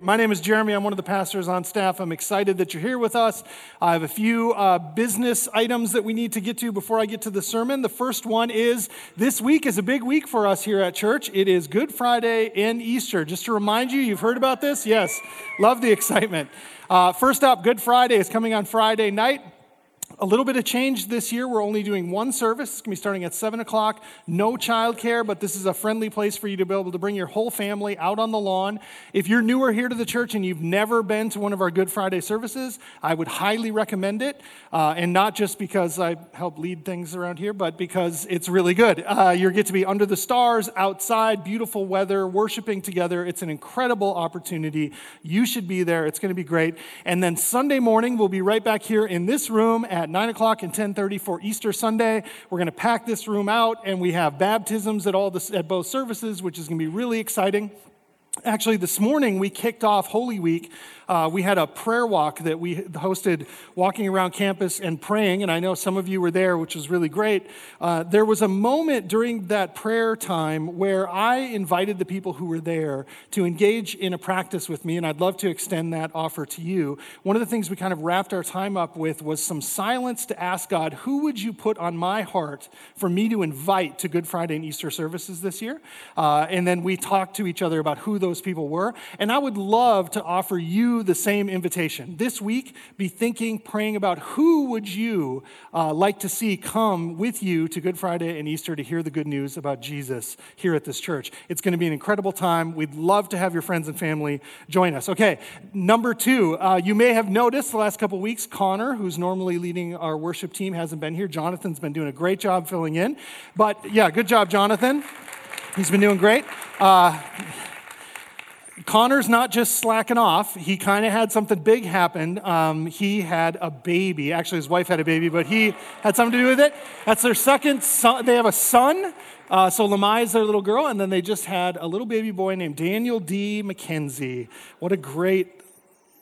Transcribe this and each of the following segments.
My name is Jeremy. I'm one of the pastors on staff. I'm excited that you're here with us. I have a few uh, business items that we need to get to before I get to the sermon. The first one is this week is a big week for us here at church. It is Good Friday and Easter. Just to remind you, you've heard about this? Yes. Love the excitement. Uh, first up, Good Friday is coming on Friday night. A little bit of change this year. We're only doing one service. It's going to be starting at 7 o'clock. No childcare, but this is a friendly place for you to be able to bring your whole family out on the lawn. If you're newer here to the church and you've never been to one of our Good Friday services, I would highly recommend it. Uh, and not just because I help lead things around here, but because it's really good. Uh, you get to be under the stars, outside, beautiful weather, worshiping together. It's an incredible opportunity. You should be there. It's going to be great. And then Sunday morning, we'll be right back here in this room at at 9 o'clock and 10.30 for Easter Sunday. We're going to pack this room out, and we have baptisms at, all the, at both services, which is going to be really exciting. Actually, this morning we kicked off Holy Week uh, we had a prayer walk that we hosted walking around campus and praying, and I know some of you were there, which was really great. Uh, there was a moment during that prayer time where I invited the people who were there to engage in a practice with me, and I'd love to extend that offer to you. One of the things we kind of wrapped our time up with was some silence to ask God, who would you put on my heart for me to invite to Good Friday and Easter services this year? Uh, and then we talked to each other about who those people were. And I would love to offer you the same invitation. This week, be thinking, praying about who would you uh, like to see come with you to Good Friday and Easter to hear the good news about Jesus here at this church. It's going to be an incredible time. We'd love to have your friends and family join us. Okay, number two, uh, you may have noticed the last couple weeks, Connor, who's normally leading our worship team, hasn't been here. Jonathan's been doing a great job filling in. But yeah, good job, Jonathan. He's been doing great. Uh, Connor's not just slacking off. He kind of had something big happen. Um, he had a baby. Actually, his wife had a baby, but he had something to do with it. That's their second son. They have a son. Uh, so Lamai is their little girl, and then they just had a little baby boy named Daniel D. McKenzie. What a great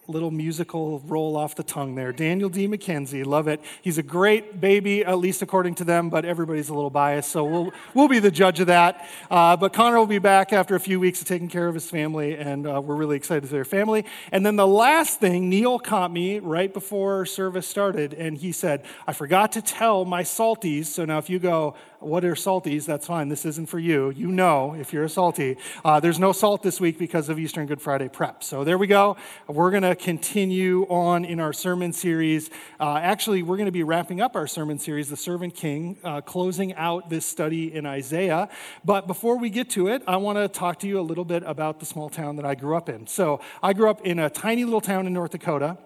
little musical roll off the tongue there. Daniel D. McKenzie, love it. He's a great baby, at least according to them, but everybody's a little biased, so we'll, we'll be the judge of that. Uh, but Connor will be back after a few weeks of taking care of his family, and uh, we're really excited for their family. And then the last thing, Neil caught me right before service started, and he said, I forgot to tell my salties. So now if you go, what are salties? That's fine. This isn't for you. You know if you're a salty. Uh, there's no salt this week because of Easter and Good Friday prep. So there we go. We're going to continue on in our sermon series. Uh, actually, we're going to be wrapping up our sermon series, The Servant King, uh, closing out this study in Isaiah. But before we get to it, I want to talk to you a little bit about the small town that I grew up in. So I grew up in a tiny little town in North Dakota.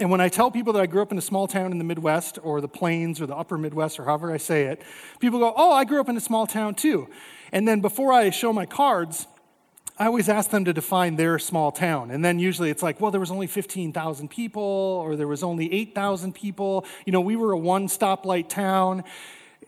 And when I tell people that I grew up in a small town in the Midwest or the Plains or the upper Midwest or however I say it, people go, Oh, I grew up in a small town too. And then before I show my cards, I always ask them to define their small town. And then usually it's like, well, there was only 15,000 people or there was only 8,000 people. You know, we were a one stoplight town.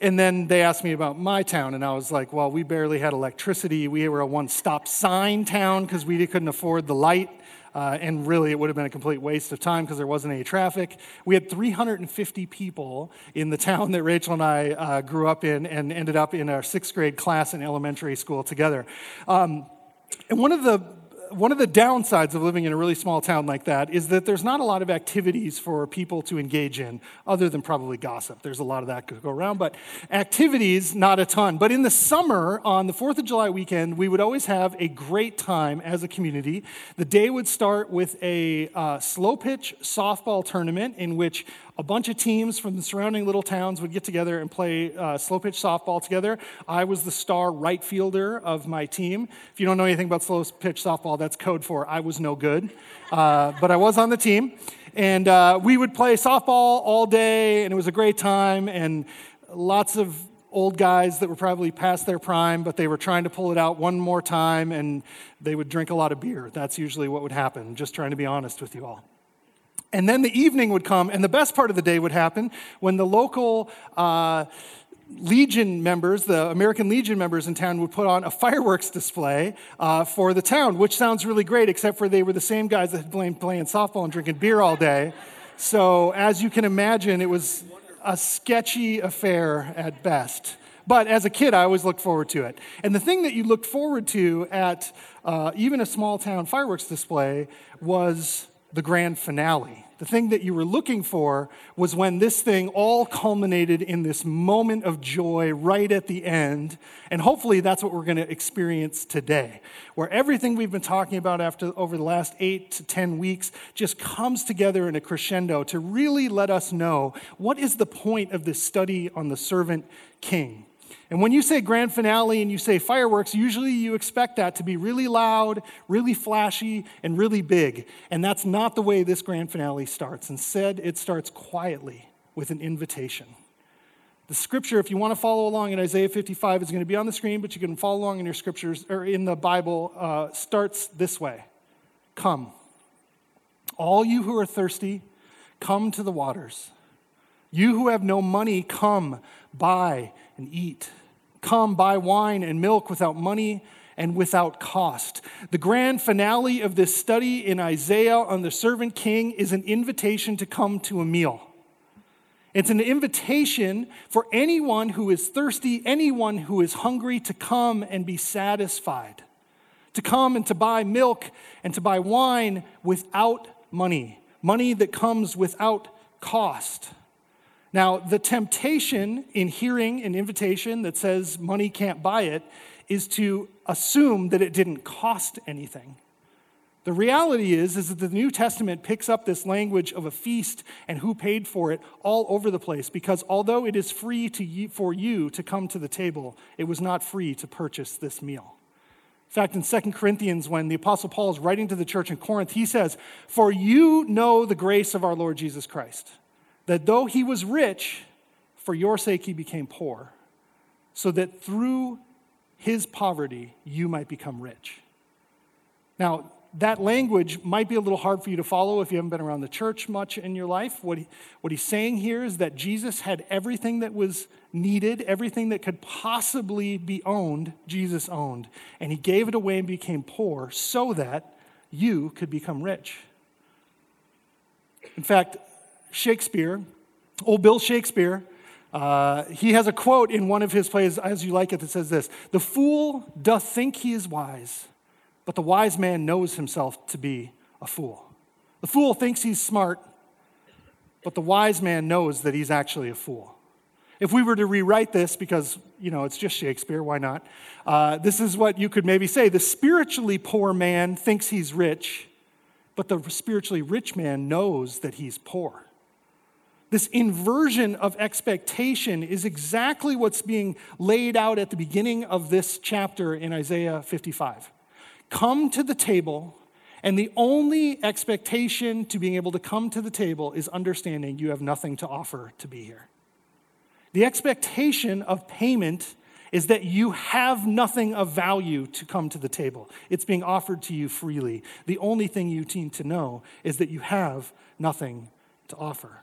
And then they asked me about my town, and I was like, well, we barely had electricity. We were a one stop sign town because we couldn't afford the light. Uh, and really, it would have been a complete waste of time because there wasn't any traffic. We had 350 people in the town that Rachel and I uh, grew up in and ended up in our sixth grade class in elementary school together. Um, and one of the one of the downsides of living in a really small town like that is that there's not a lot of activities for people to engage in, other than probably gossip. There's a lot of that to go around, but activities, not a ton. But in the summer, on the 4th of July weekend, we would always have a great time as a community. The day would start with a uh, slow pitch softball tournament in which a bunch of teams from the surrounding little towns would get together and play uh, slow pitch softball together. I was the star right fielder of my team. If you don't know anything about slow pitch softball, that's code for I was no good. Uh, but I was on the team. And uh, we would play softball all day, and it was a great time. And lots of old guys that were probably past their prime, but they were trying to pull it out one more time, and they would drink a lot of beer. That's usually what would happen, just trying to be honest with you all. And then the evening would come, and the best part of the day would happen when the local uh, Legion members, the American Legion members in town, would put on a fireworks display uh, for the town, which sounds really great, except for they were the same guys that had been playing softball and drinking beer all day. So, as you can imagine, it was a sketchy affair at best. But as a kid, I always looked forward to it. And the thing that you looked forward to at uh, even a small town fireworks display, was the grand finale. The thing that you were looking for was when this thing all culminated in this moment of joy right at the end. And hopefully that's what we're going to experience today, where everything we've been talking about after, over the last eight to 10 weeks just comes together in a crescendo to really let us know what is the point of this study on the servant king. And when you say grand finale and you say fireworks, usually you expect that to be really loud, really flashy, and really big. And that's not the way this grand finale starts. Instead, it starts quietly with an invitation. The scripture, if you want to follow along in Isaiah 55, is going to be on the screen, but you can follow along in your scriptures or in the Bible, uh, starts this way Come. All you who are thirsty, come to the waters. You who have no money, come, buy and eat. Come, buy wine and milk without money and without cost. The grand finale of this study in Isaiah on the servant king is an invitation to come to a meal. It's an invitation for anyone who is thirsty, anyone who is hungry to come and be satisfied, to come and to buy milk and to buy wine without money, money that comes without cost. Now, the temptation in hearing an invitation that says money can't buy it is to assume that it didn't cost anything. The reality is, is that the New Testament picks up this language of a feast and who paid for it all over the place because although it is free to, for you to come to the table, it was not free to purchase this meal. In fact, in 2 Corinthians, when the Apostle Paul is writing to the church in Corinth, he says, For you know the grace of our Lord Jesus Christ that though he was rich, for your sake he became poor, so that through his poverty you might become rich. Now, that language might be a little hard for you to follow if you haven't been around the church much in your life. What, he, what he's saying here is that Jesus had everything that was needed, everything that could possibly be owned, Jesus owned. And he gave it away and became poor so that you could become rich. In fact, Shakespeare, old Bill Shakespeare, uh, he has a quote in one of his plays, As You Like It, that says this The fool doth think he is wise, but the wise man knows himself to be a fool. The fool thinks he's smart, but the wise man knows that he's actually a fool. If we were to rewrite this, because, you know, it's just Shakespeare, why not? Uh, this is what you could maybe say The spiritually poor man thinks he's rich, but the spiritually rich man knows that he's poor. This inversion of expectation is exactly what's being laid out at the beginning of this chapter in Isaiah 55. Come to the table, and the only expectation to being able to come to the table is understanding you have nothing to offer to be here. The expectation of payment is that you have nothing of value to come to the table. It's being offered to you freely. The only thing you need to know is that you have nothing to offer.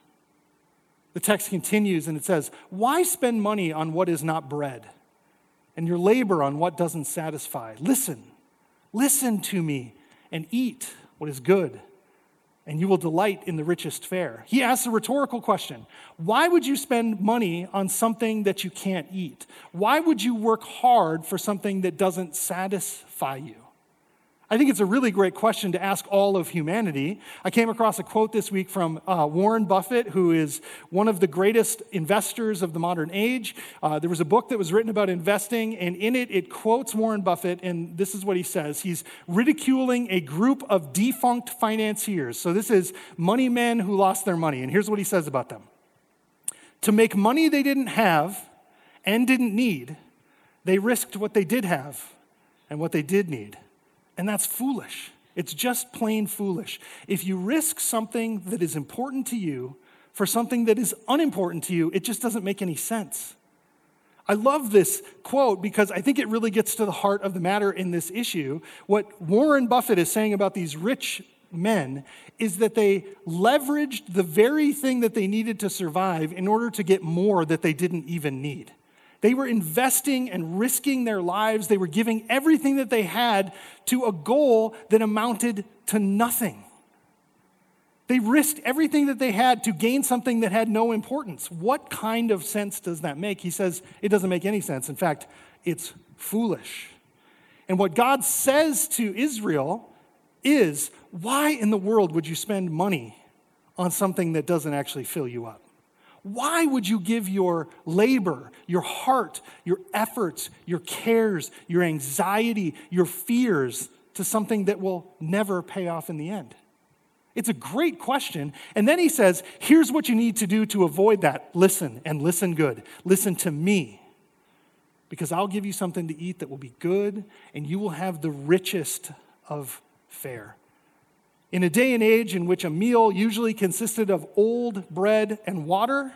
The text continues and it says, Why spend money on what is not bread and your labor on what doesn't satisfy? Listen, listen to me and eat what is good, and you will delight in the richest fare. He asks a rhetorical question Why would you spend money on something that you can't eat? Why would you work hard for something that doesn't satisfy you? I think it's a really great question to ask all of humanity. I came across a quote this week from uh, Warren Buffett, who is one of the greatest investors of the modern age. Uh, there was a book that was written about investing, and in it, it quotes Warren Buffett, and this is what he says He's ridiculing a group of defunct financiers. So, this is money men who lost their money, and here's what he says about them To make money they didn't have and didn't need, they risked what they did have and what they did need. And that's foolish. It's just plain foolish. If you risk something that is important to you for something that is unimportant to you, it just doesn't make any sense. I love this quote because I think it really gets to the heart of the matter in this issue. What Warren Buffett is saying about these rich men is that they leveraged the very thing that they needed to survive in order to get more that they didn't even need. They were investing and risking their lives. They were giving everything that they had to a goal that amounted to nothing. They risked everything that they had to gain something that had no importance. What kind of sense does that make? He says it doesn't make any sense. In fact, it's foolish. And what God says to Israel is, why in the world would you spend money on something that doesn't actually fill you up? Why would you give your labor, your heart, your efforts, your cares, your anxiety, your fears to something that will never pay off in the end? It's a great question. And then he says, here's what you need to do to avoid that. Listen and listen good. Listen to me. Because I'll give you something to eat that will be good, and you will have the richest of fare. In a day and age in which a meal usually consisted of old bread and water,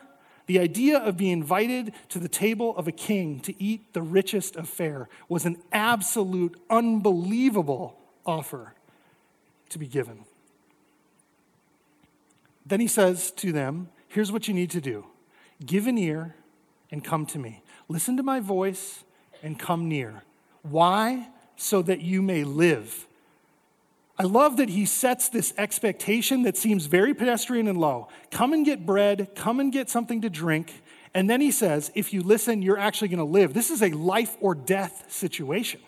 the idea of being invited to the table of a king to eat the richest of fare was an absolute, unbelievable offer to be given. Then he says to them, Here's what you need to do give an ear and come to me. Listen to my voice and come near. Why? So that you may live. I love that he sets this expectation that seems very pedestrian and low. Come and get bread, come and get something to drink. And then he says, if you listen, you're actually going to live. This is a life or death situation.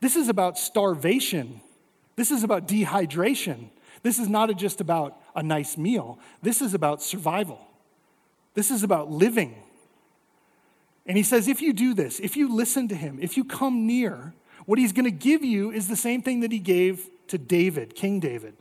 This is about starvation. This is about dehydration. This is not just about a nice meal. This is about survival. This is about living. And he says, if you do this, if you listen to him, if you come near, what he's going to give you is the same thing that he gave to David, King David,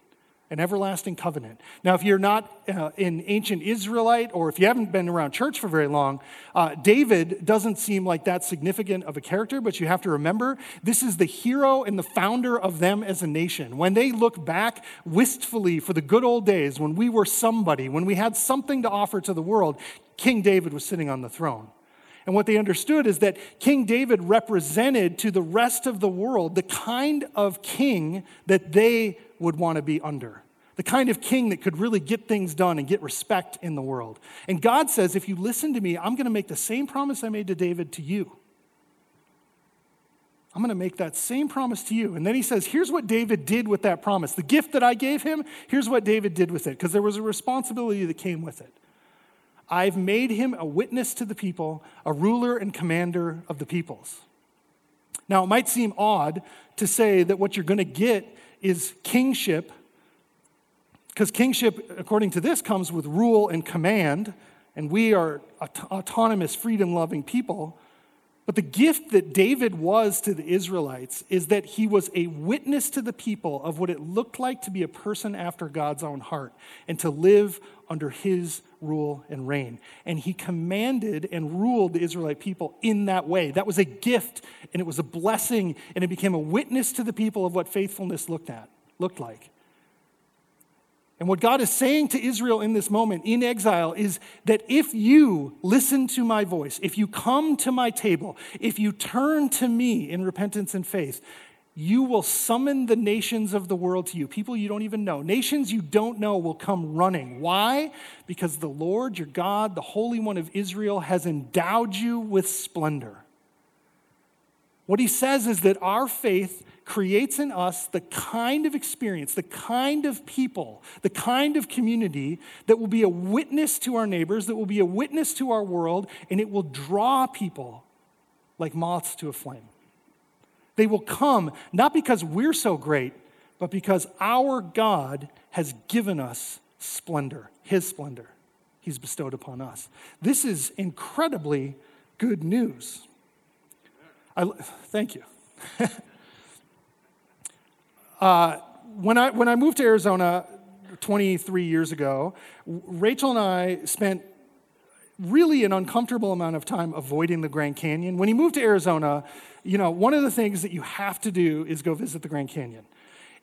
an everlasting covenant. Now, if you're not uh, an ancient Israelite or if you haven't been around church for very long, uh, David doesn't seem like that significant of a character, but you have to remember this is the hero and the founder of them as a nation. When they look back wistfully for the good old days when we were somebody, when we had something to offer to the world, King David was sitting on the throne. And what they understood is that King David represented to the rest of the world the kind of king that they would want to be under. The kind of king that could really get things done and get respect in the world. And God says, if you listen to me, I'm going to make the same promise I made to David to you. I'm going to make that same promise to you. And then he says, here's what David did with that promise. The gift that I gave him, here's what David did with it, because there was a responsibility that came with it. I've made him a witness to the people, a ruler and commander of the peoples. Now, it might seem odd to say that what you're going to get is kingship, because kingship, according to this, comes with rule and command, and we are autonomous, freedom loving people. But the gift that David was to the Israelites is that he was a witness to the people of what it looked like to be a person after God's own heart and to live under his rule and reign. And he commanded and ruled the Israelite people in that way. That was a gift and it was a blessing and it became a witness to the people of what faithfulness looked at, looked like. And what God is saying to Israel in this moment in exile is that if you listen to my voice, if you come to my table, if you turn to me in repentance and faith, you will summon the nations of the world to you. People you don't even know. Nations you don't know will come running. Why? Because the Lord, your God, the Holy One of Israel, has endowed you with splendor. What he says is that our faith creates in us the kind of experience, the kind of people, the kind of community that will be a witness to our neighbors, that will be a witness to our world, and it will draw people like moths to a flame. They will come not because we're so great, but because our God has given us splendor, His splendor, He's bestowed upon us. This is incredibly good news. I, thank you. uh, when, I, when I moved to Arizona 23 years ago, Rachel and I spent really an uncomfortable amount of time avoiding the Grand Canyon. When you move to Arizona, you know, one of the things that you have to do is go visit the Grand Canyon.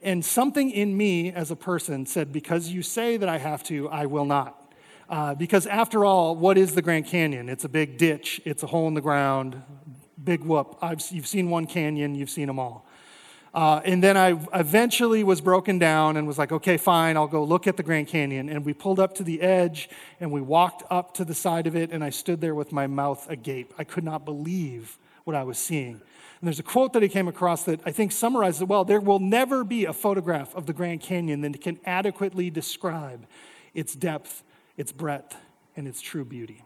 And something in me as a person said, because you say that I have to, I will not. Uh, because after all, what is the Grand Canyon? It's a big ditch, it's a hole in the ground, big whoop. I've, you've seen one canyon, you've seen them all. Uh, and then I eventually was broken down and was like, okay, fine, I'll go look at the Grand Canyon. And we pulled up to the edge and we walked up to the side of it, and I stood there with my mouth agape. I could not believe what I was seeing. And there's a quote that I came across that I think summarizes it well. There will never be a photograph of the Grand Canyon that can adequately describe its depth, its breadth, and its true beauty.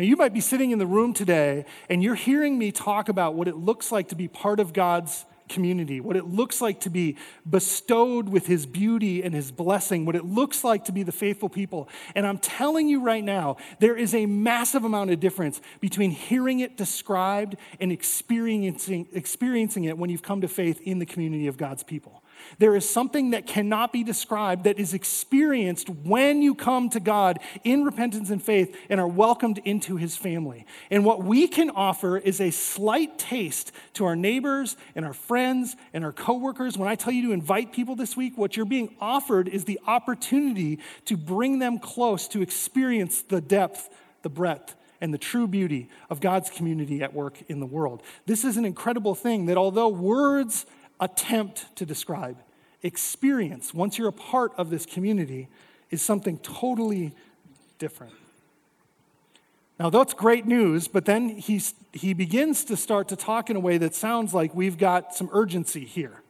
Now, you might be sitting in the room today and you're hearing me talk about what it looks like to be part of God's community, what it looks like to be bestowed with his beauty and his blessing, what it looks like to be the faithful people. And I'm telling you right now, there is a massive amount of difference between hearing it described and experiencing, experiencing it when you've come to faith in the community of God's people. There is something that cannot be described that is experienced when you come to God in repentance and faith and are welcomed into his family. And what we can offer is a slight taste to our neighbors and our friends and our coworkers. When I tell you to invite people this week, what you're being offered is the opportunity to bring them close to experience the depth, the breadth, and the true beauty of God's community at work in the world. This is an incredible thing that although words attempt to describe. Experience, once you're a part of this community, is something totally different. Now, that's great news, but then he's, he begins to start to talk in a way that sounds like we've got some urgency here.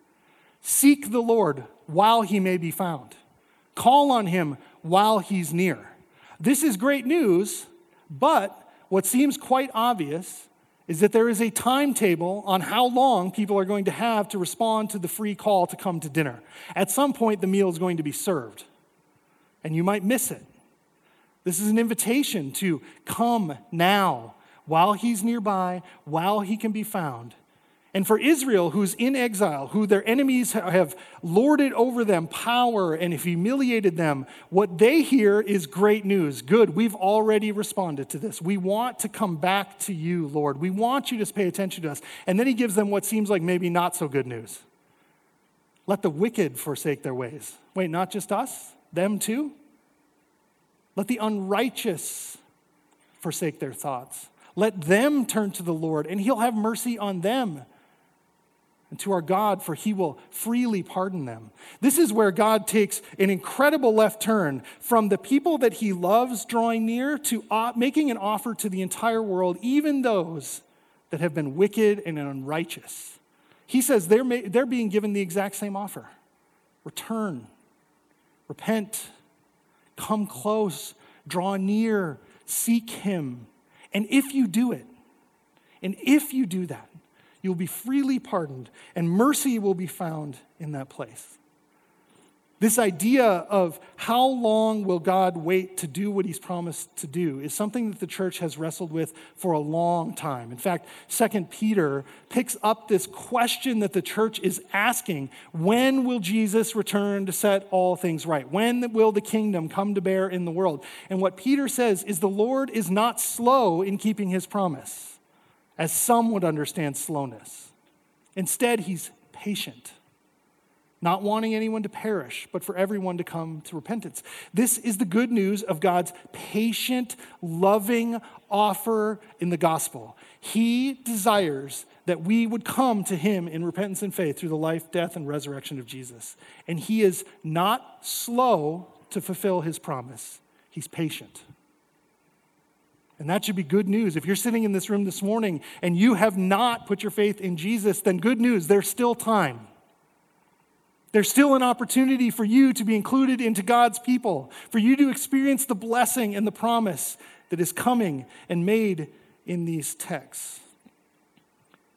Seek the Lord while he may be found, call on him while he's near. This is great news, but what seems quite obvious is that there is a timetable on how long people are going to have to respond to the free call to come to dinner. At some point, the meal is going to be served, and you might miss it. This is an invitation to come now while he's nearby, while he can be found, and for Israel, who's in exile, who their enemies have lorded over them power and humiliated them, what they hear is great news. Good, we've already responded to this. We want to come back to you, Lord. We want you to pay attention to us. And then he gives them what seems like maybe not so good news. Let the wicked forsake their ways. Wait, not just us, them too? Let the unrighteous forsake their thoughts. Let them turn to the Lord, and he'll have mercy on them and to our God, for he will freely pardon them. This is where God takes an incredible left turn from the people that he loves drawing near to uh, making an offer to the entire world, even those that have been wicked and unrighteous. He says they're, they're being given the exact same offer return, repent, come close, draw near, seek him. And if you do it, and if you do that, you will be freely pardoned, and mercy will be found in that place. This idea of how long will God wait to do what he's promised to do is something that the church has wrestled with for a long time. In fact, 2 Peter picks up this question that the church is asking when will Jesus return to set all things right? When will the kingdom come to bear in the world? And what Peter says is the Lord is not slow in keeping his promise as some would understand slowness. Instead, he's patient, not wanting anyone to perish, but for everyone to come to repentance. This is the good news of God's patient, loving offer in the gospel. He desires that we would come to him in repentance and faith through the life, death, and resurrection of Jesus. And he is not slow to fulfill his promise, he's patient. And that should be good news. If you're sitting in this room this morning and you have not put your faith in Jesus, then good news, there's still time. There's still an opportunity for you to be included into God's people, for you to experience the blessing and the promise that is coming and made in these texts.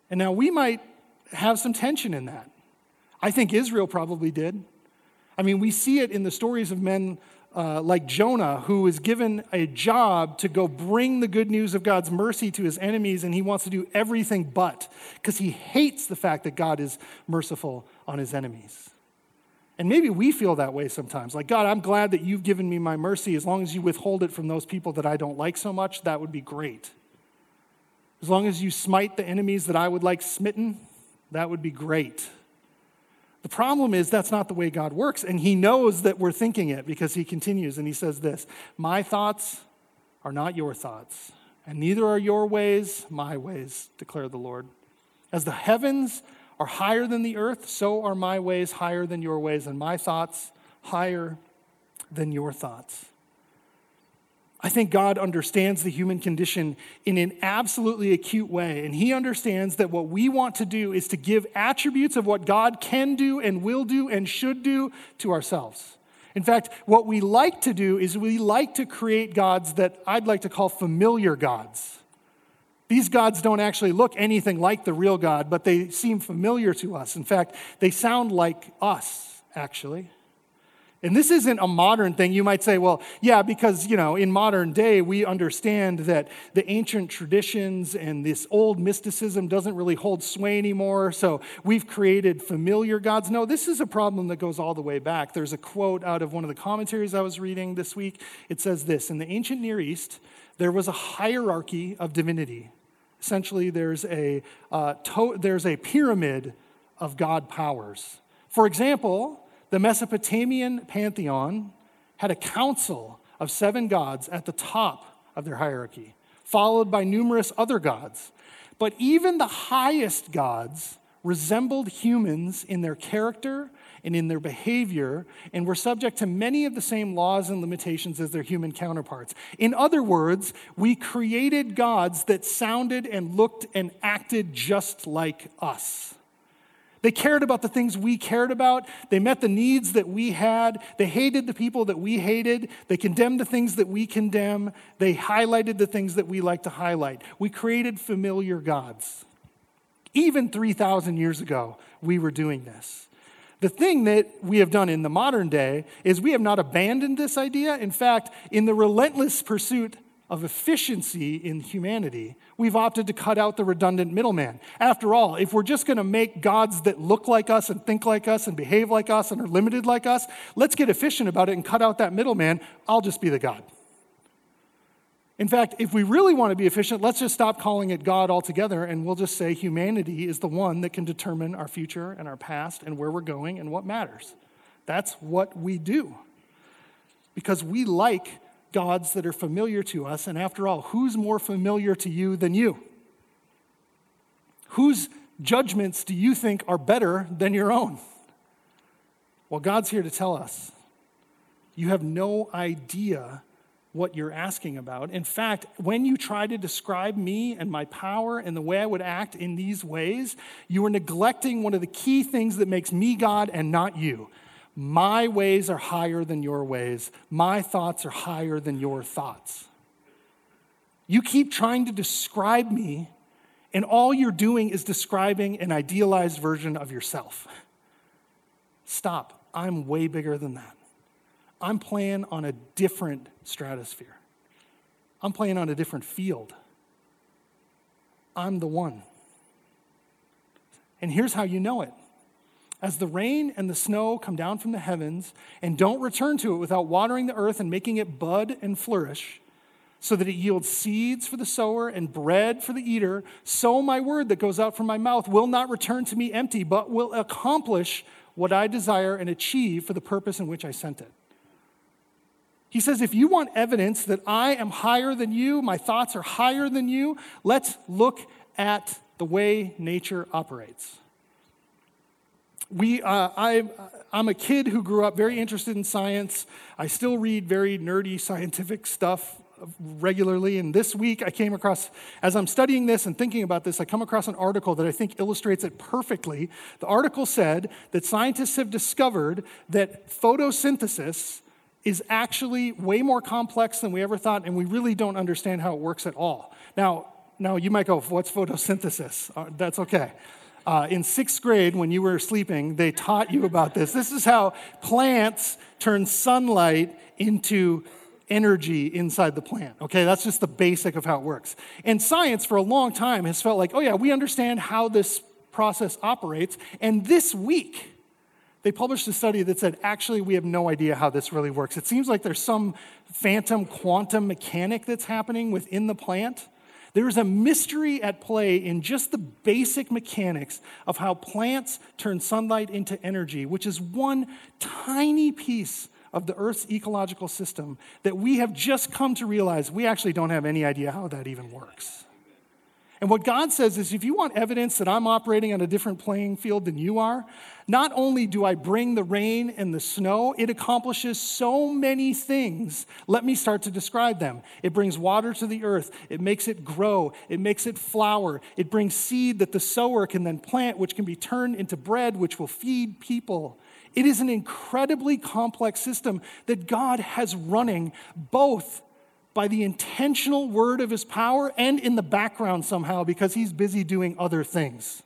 And now we might have some tension in that. I think Israel probably did. I mean, we see it in the stories of men uh, like Jonah, who is given a job to go bring the good news of God's mercy to his enemies, and he wants to do everything but, because he hates the fact that God is merciful on his enemies. And maybe we feel that way sometimes. Like, God, I'm glad that you've given me my mercy. As long as you withhold it from those people that I don't like so much, that would be great. As long as you smite the enemies that I would like smitten, that would be great. The problem is that's not the way God works, and He knows that we're thinking it because He continues and He says this My thoughts are not your thoughts, and neither are your ways my ways, declare the Lord. As the heavens are higher than the earth, so are my ways higher than your ways, and my thoughts higher than your thoughts. I think God understands the human condition in an absolutely acute way. And He understands that what we want to do is to give attributes of what God can do and will do and should do to ourselves. In fact, what we like to do is we like to create gods that I'd like to call familiar gods. These gods don't actually look anything like the real God, but they seem familiar to us. In fact, they sound like us, actually. And this isn't a modern thing. You might say, well, yeah, because, you know, in modern day, we understand that the ancient traditions and this old mysticism doesn't really hold sway anymore. So we've created familiar gods. No, this is a problem that goes all the way back. There's a quote out of one of the commentaries I was reading this week. It says this In the ancient Near East, there was a hierarchy of divinity. Essentially, there's a, uh, to- there's a pyramid of God powers. For example, the Mesopotamian pantheon had a council of seven gods at the top of their hierarchy, followed by numerous other gods. But even the highest gods resembled humans in their character and in their behavior and were subject to many of the same laws and limitations as their human counterparts. In other words, we created gods that sounded and looked and acted just like us. They cared about the things we cared about. They met the needs that we had. They hated the people that we hated. They condemned the things that we condemn. They highlighted the things that we like to highlight. We created familiar gods. Even 3,000 years ago, we were doing this. The thing that we have done in the modern day is we have not abandoned this idea. In fact, in the relentless pursuit of efficiency in humanity, we've opted to cut out the redundant middleman. After all, if we're just going to make gods that look like us and think like us and behave like us and are limited like us, let's get efficient about it and cut out that middleman. I'll just be the God. In fact, if we really want to be efficient, let's just stop calling it God altogether and we'll just say humanity is the one that can determine our future and our past and where we're going and what matters. That's what we do. Because we like gods that are familiar to us. And after all, who's more familiar to you than you? Whose judgments do you think are better than your own? Well, God's here to tell us you have no idea what you're asking about. In fact, when you try to describe me and my power and the way I would act in these ways, you are neglecting one of the key things that makes me God and not you. My ways are higher than your ways. My thoughts are higher than your thoughts. You keep trying to describe me, and all you're doing is describing an idealized version of yourself. Stop. I'm way bigger than that. I'm playing on a different stratosphere. I'm playing on a different field. I'm the one. And here's how you know it as the rain and the snow come down from the heavens and don't return to it without watering the earth and making it bud and flourish, so that it yields seeds for the sower and bread for the eater, so my word that goes out from my mouth will not return to me empty, but will accomplish what I desire and achieve for the purpose in which I sent it. He says, if you want evidence that I am higher than you, my thoughts are higher than you, let's look at the way nature operates we, uh, I, I'm a kid who grew up very interested in science. I still read very nerdy scientific stuff regularly. And this week I came across, as I'm studying this and thinking about this, I come across an article that I think illustrates it perfectly. The article said that scientists have discovered that photosynthesis is actually way more complex than we ever thought, and we really don't understand how it works at all. Now, now you might go, what's photosynthesis? Uh, that's okay. Uh, in sixth grade, when you were sleeping, they taught you about this. This is how plants turn sunlight into energy inside the plant. Okay, that's just the basic of how it works. And science, for a long time, has felt like, oh, yeah, we understand how this process operates. And this week, they published a study that said, actually, we have no idea how this really works. It seems like there's some phantom quantum mechanic that's happening within the plant there's a mystery at play in just the basic mechanics of how plants turn sunlight into energy, which is one tiny piece of the Earth's ecological system that we have just come to realize we actually don't have any idea how that even works. And what God says is if you want evidence that I'm operating on a different playing field than you are, not only do I bring the rain and the snow, it accomplishes so many things. Let me start to describe them. It brings water to the earth, it makes it grow, it makes it flower, it brings seed that the sower can then plant, which can be turned into bread, which will feed people. It is an incredibly complex system that God has running both by the intentional word of his power and in the background somehow because he's busy doing other things.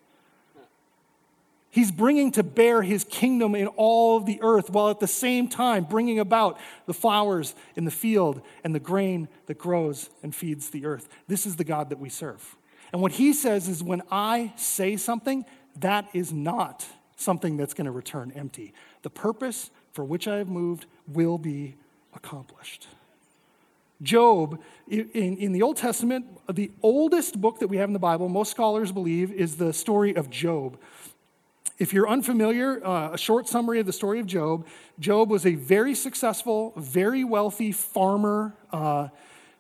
He's bringing to bear his kingdom in all of the earth while at the same time bringing about the flowers in the field and the grain that grows and feeds the earth. This is the God that we serve. And what he says is when I say something, that is not something that's going to return empty. The purpose for which I have moved will be accomplished. Job, in, in the Old Testament, the oldest book that we have in the Bible, most scholars believe, is the story of Job. If you're unfamiliar, uh, a short summary of the story of Job Job was a very successful, very wealthy farmer uh,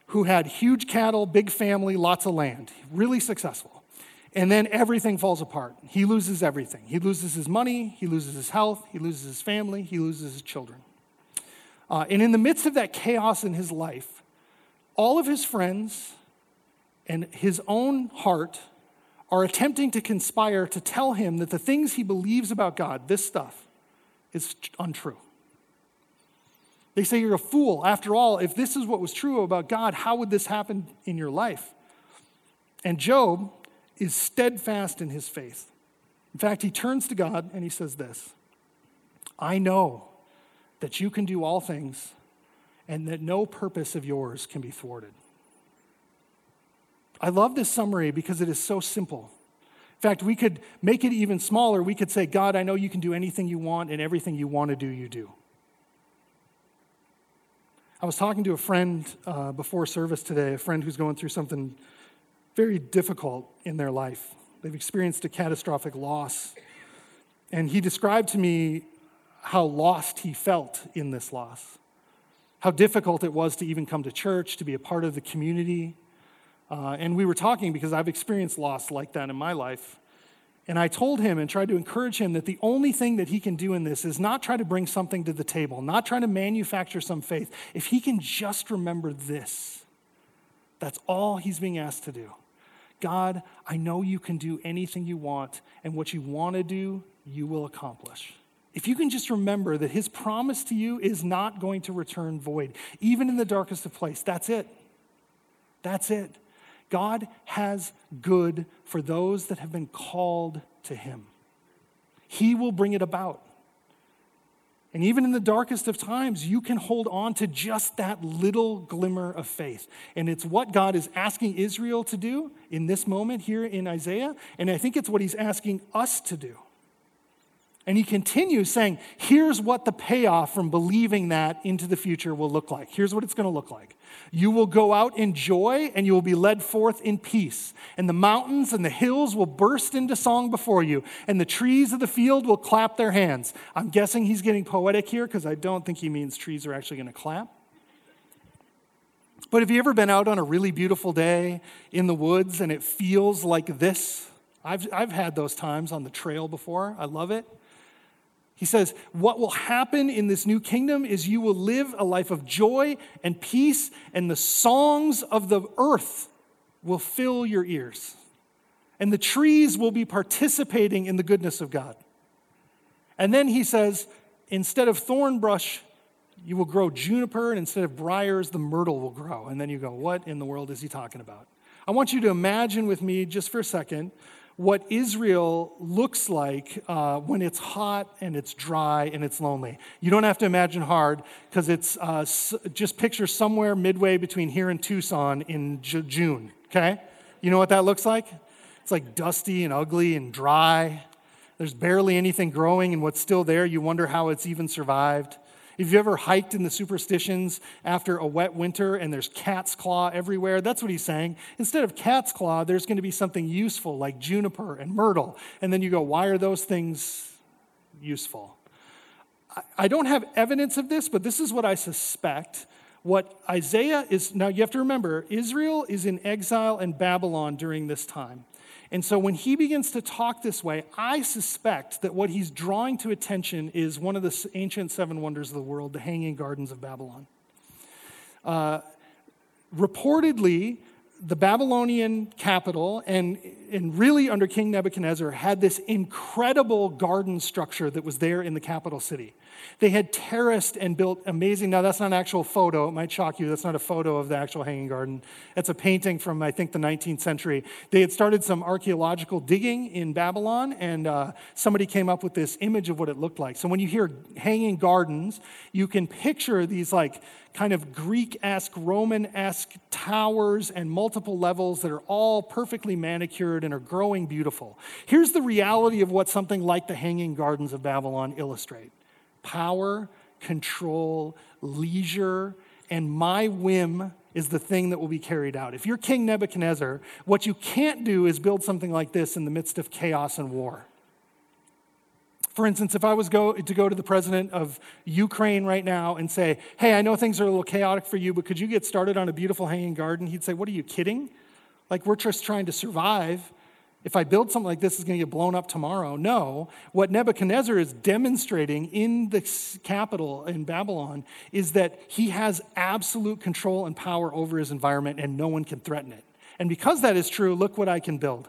who had huge cattle, big family, lots of land, really successful. And then everything falls apart. He loses everything. He loses his money, he loses his health, he loses his family, he loses his children. Uh, and in the midst of that chaos in his life, all of his friends and his own heart are attempting to conspire to tell him that the things he believes about God, this stuff, is untrue. They say you're a fool. After all, if this is what was true about God, how would this happen in your life? And Job is steadfast in his faith. In fact, he turns to God and he says this I know that you can do all things and that no purpose of yours can be thwarted. I love this summary because it is so simple. In fact, we could make it even smaller. We could say, God, I know you can do anything you want, and everything you want to do, you do. I was talking to a friend uh, before service today, a friend who's going through something very difficult in their life. They've experienced a catastrophic loss. And he described to me how lost he felt in this loss, how difficult it was to even come to church, to be a part of the community, uh, and we were talking because I've experienced loss like that in my life. And I told him and tried to encourage him that the only thing that he can do in this is not try to bring something to the table, not try to manufacture some faith. If he can just remember this, that's all he's being asked to do. God, I know you can do anything you want, and what you want to do, you will accomplish. If you can just remember that his promise to you is not going to return void, even in the darkest of place, that's it. That's it. God has good for those that have been called to Him. He will bring it about. And even in the darkest of times, you can hold on to just that little glimmer of faith. And it's what God is asking Israel to do in this moment here in Isaiah. And I think it's what He's asking us to do. And he continues saying, here's what the payoff from believing that into the future will look like. Here's what it's going to look like. You will go out in joy and you will be led forth in peace. And the mountains and the hills will burst into song before you, and the trees of the field will clap their hands. I'm guessing he's getting poetic here because I don't think he means trees are actually going to clap. But have you ever been out on a really beautiful day in the woods and it feels like this? I've, I've had those times on the trail before. I love it. He says, What will happen in this new kingdom is you will live a life of joy and peace, and the songs of the earth will fill your ears. And the trees will be participating in the goodness of God. And then he says, Instead of thorn brush, you will grow juniper, and instead of briars, the myrtle will grow. And then you go, What in the world is he talking about? I want you to imagine with me just for a second what Israel looks like uh, when it's hot and it's dry and it's lonely. You don't have to imagine hard because it's uh, s- just picture somewhere midway between here and Tucson in J- June, okay? You know what that looks like? It's like dusty and ugly and dry. There's barely anything growing, and what's still there, you wonder how it's even survived. If you ever hiked in the superstitions after a wet winter and there's cat's claw everywhere, that's what he's saying. Instead of cat's claw, there's going to be something useful like juniper and myrtle. And then you go, why are those things useful? I don't have evidence of this, but this is what I suspect. What Isaiah is, now you have to remember, Israel is in exile in Babylon during this time. And so when he begins to talk this way, I suspect that what he's drawing to attention is one of the ancient seven wonders of the world, the Hanging Gardens of Babylon. Uh, reportedly, the Babylonian capital and, and really under King Nebuchadnezzar had this incredible garden structure that was there in the capital city. They had terraced and built amazing. Now, that's not an actual photo. It might shock you. That's not a photo of the actual hanging garden. That's a painting from, I think, the 19th century. They had started some archaeological digging in Babylon, and uh, somebody came up with this image of what it looked like. So when you hear hanging gardens, you can picture these like kind of Greek esque, Roman esque towers and multiple levels that are all perfectly manicured and are growing beautiful. Here's the reality of what something like the Hanging Gardens of Babylon illustrate power, control, leisure, and my whim is the thing that will be carried out. If you're King Nebuchadnezzar, what you can't do is build something like this in the midst of chaos and war. For instance, if I was go, to go to the president of Ukraine right now and say, hey, I know things are a little chaotic for you, but could you get started on a beautiful hanging garden? He'd say, what are you kidding? Like, we're just trying to survive. If I build something like this, it's going to get blown up tomorrow. No. What Nebuchadnezzar is demonstrating in the capital in Babylon is that he has absolute control and power over his environment and no one can threaten it. And because that is true, look what I can build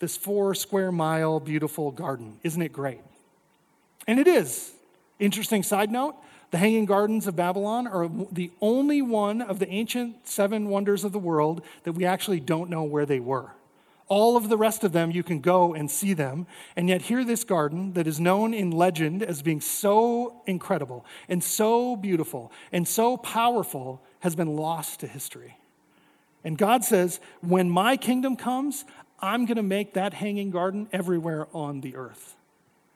this four square mile beautiful garden. Isn't it great? And it is. Interesting side note the Hanging Gardens of Babylon are the only one of the ancient seven wonders of the world that we actually don't know where they were. All of the rest of them, you can go and see them. And yet, here, this garden that is known in legend as being so incredible and so beautiful and so powerful has been lost to history. And God says, when my kingdom comes, I'm going to make that hanging garden everywhere on the earth.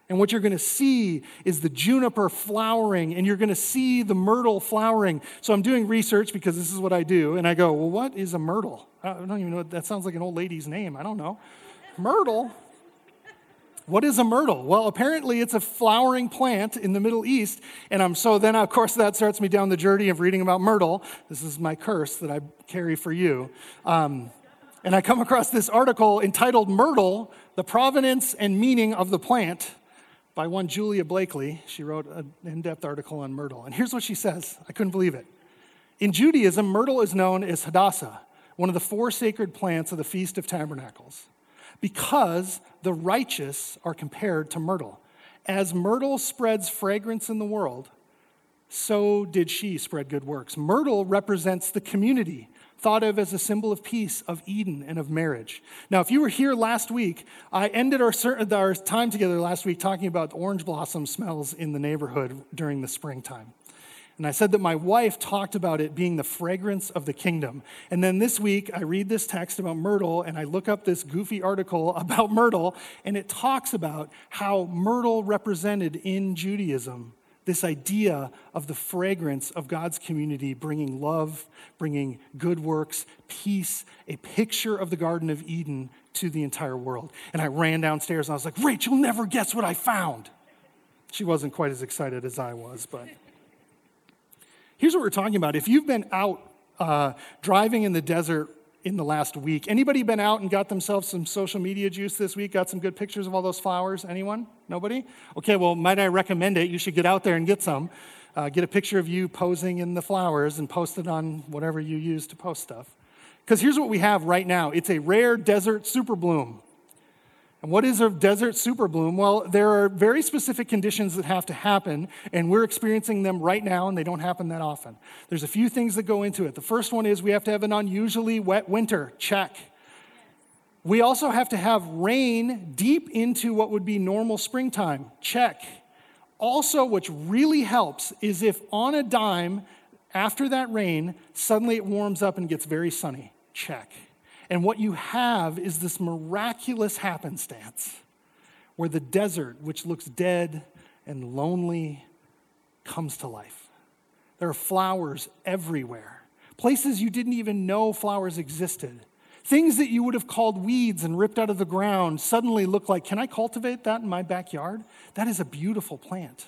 And what you're going to see is the juniper flowering, and you're going to see the myrtle flowering. So I'm doing research because this is what I do. And I go, Well, what is a myrtle? I don't even know. That sounds like an old lady's name. I don't know. Myrtle? What is a myrtle? Well, apparently it's a flowering plant in the Middle East. And I'm so then, of course, that starts me down the journey of reading about myrtle. This is my curse that I carry for you. Um, and I come across this article entitled Myrtle The Provenance and Meaning of the Plant by one Julia Blakely. She wrote an in depth article on myrtle. And here's what she says I couldn't believe it. In Judaism, myrtle is known as Hadassah, one of the four sacred plants of the Feast of Tabernacles, because the righteous are compared to myrtle. As myrtle spreads fragrance in the world, so did she spread good works. Myrtle represents the community thought of as a symbol of peace, of Eden, and of marriage. Now, if you were here last week, I ended our, our time together last week talking about orange blossom smells in the neighborhood during the springtime. And I said that my wife talked about it being the fragrance of the kingdom. And then this week, I read this text about myrtle and I look up this goofy article about myrtle, and it talks about how myrtle represented in Judaism this idea of the fragrance of God's community bringing love, bringing good works, peace, a picture of the Garden of Eden to the entire world. And I ran downstairs and I was like, Rach, you'll never guess what I found. She wasn't quite as excited as I was, but here's what we're talking about. If you've been out uh, driving in the desert in the last week. Anybody been out and got themselves some social media juice this week? Got some good pictures of all those flowers? Anyone? Nobody? Okay, well, might I recommend it? You should get out there and get some. Uh, get a picture of you posing in the flowers and post it on whatever you use to post stuff. Because here's what we have right now it's a rare desert super bloom. And what is a desert super bloom? Well, there are very specific conditions that have to happen, and we're experiencing them right now, and they don't happen that often. There's a few things that go into it. The first one is we have to have an unusually wet winter. Check. We also have to have rain deep into what would be normal springtime. Check. Also, what really helps is if on a dime, after that rain, suddenly it warms up and gets very sunny. Check. And what you have is this miraculous happenstance where the desert, which looks dead and lonely, comes to life. There are flowers everywhere, places you didn't even know flowers existed. Things that you would have called weeds and ripped out of the ground suddenly look like, can I cultivate that in my backyard? That is a beautiful plant.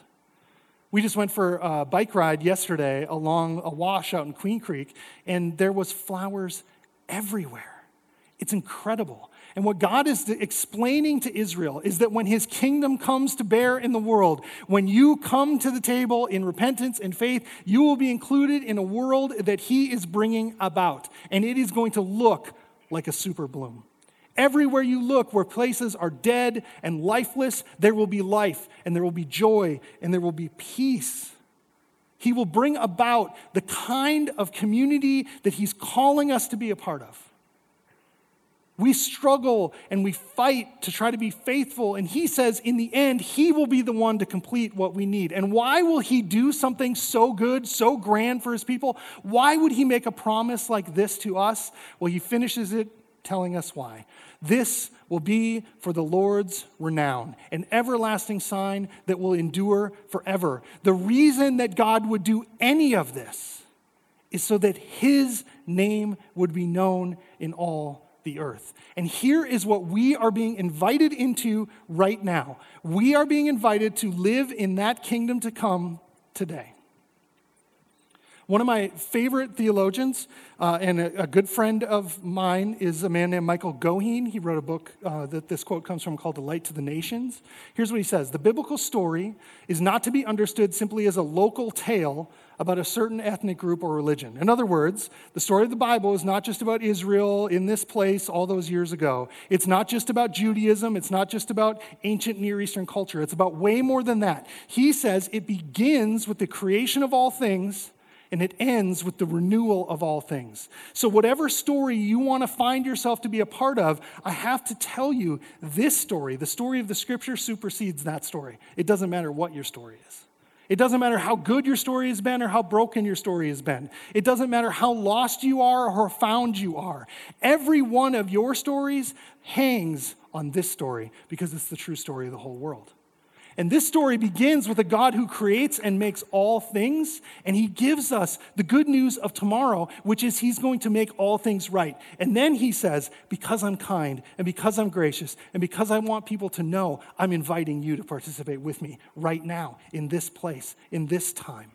We just went for a bike ride yesterday along a wash out in Queen Creek, and there was flowers everywhere. It's incredible. And what God is explaining to Israel is that when his kingdom comes to bear in the world, when you come to the table in repentance and faith, you will be included in a world that he is bringing about. And it is going to look like a super bloom. Everywhere you look, where places are dead and lifeless, there will be life and there will be joy and there will be peace. He will bring about the kind of community that He's calling us to be a part of. We struggle and we fight to try to be faithful. And he says, in the end, he will be the one to complete what we need. And why will he do something so good, so grand for his people? Why would he make a promise like this to us? Well, he finishes it telling us why. This will be for the Lord's renown, an everlasting sign that will endure forever. The reason that God would do any of this is so that his name would be known in all the earth. And here is what we are being invited into right now. We are being invited to live in that kingdom to come today. One of my favorite theologians uh, and a, a, good friend of mine is a man named Michael Goheen. He wrote a book uh, that this quote comes from called The Light to the Nations. Here's what he says The biblical story is not to be understood simply as a local tale about a certain ethnic group or religion. In other words, the story of the Bible is not just about Israel in this place all those years ago. It's not just about Judaism. It's not just about ancient Near Eastern culture. It's about way more than that. He says it begins with the creation of all things and it ends with the renewal of all things. So, whatever story you want to find yourself to be a part of, I have to tell you this story, the story of the scripture, supersedes that story. It doesn't matter what your story is. It doesn't matter how good your story has been or how broken your story has been. It doesn't matter how lost you are or how found you are. Every one of your stories hangs on this story because it's the true story of the whole world. And this story begins with a God who creates and makes all things, and he gives us the good news of tomorrow, which is he's going to make all things right. And then he says, Because I'm kind, and because I'm gracious, and because I want people to know, I'm inviting you to participate with me right now, in this place, in this time.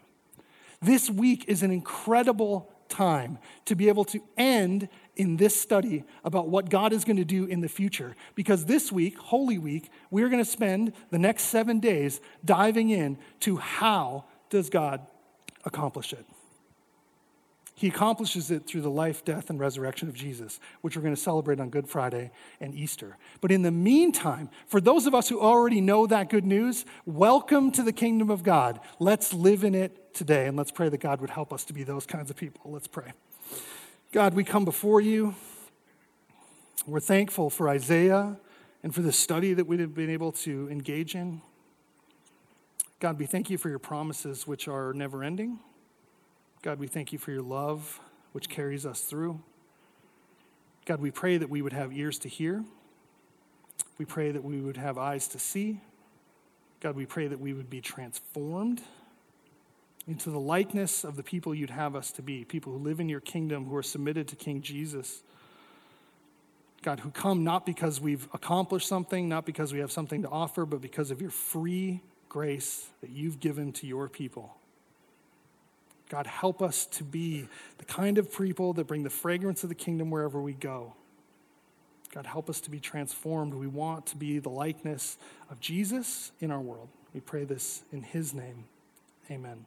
This week is an incredible time to be able to end in this study about what God is going to do in the future. Because this week, Holy Week, we're going to spend the next seven days diving in to how does God accomplish it. He accomplishes it through the life, death, and resurrection of Jesus, which we're going to celebrate on Good Friday and Easter. But in the meantime, for those of us who already know that good news, welcome to the kingdom of God. Let's live in it today, and let's pray that God would help us to be those kinds of people. Let's pray. God, we come before you. We're thankful for Isaiah and for the study that we've been able to engage in. God, we thank you for your promises, which are never ending. God, we thank you for your love, which carries us through. God, we pray that we would have ears to hear. We pray that we would have eyes to see. God, we pray that we would be transformed into the likeness of the people you'd have us to be people who live in your kingdom, who are submitted to King Jesus. God, who come not because we've accomplished something, not because we have something to offer, but because of your free grace that you've given to your people. God, help us to be the kind of people that bring the fragrance of the kingdom wherever we go. God, help us to be transformed. We want to be the likeness of Jesus in our world. We pray this in his name. Amen.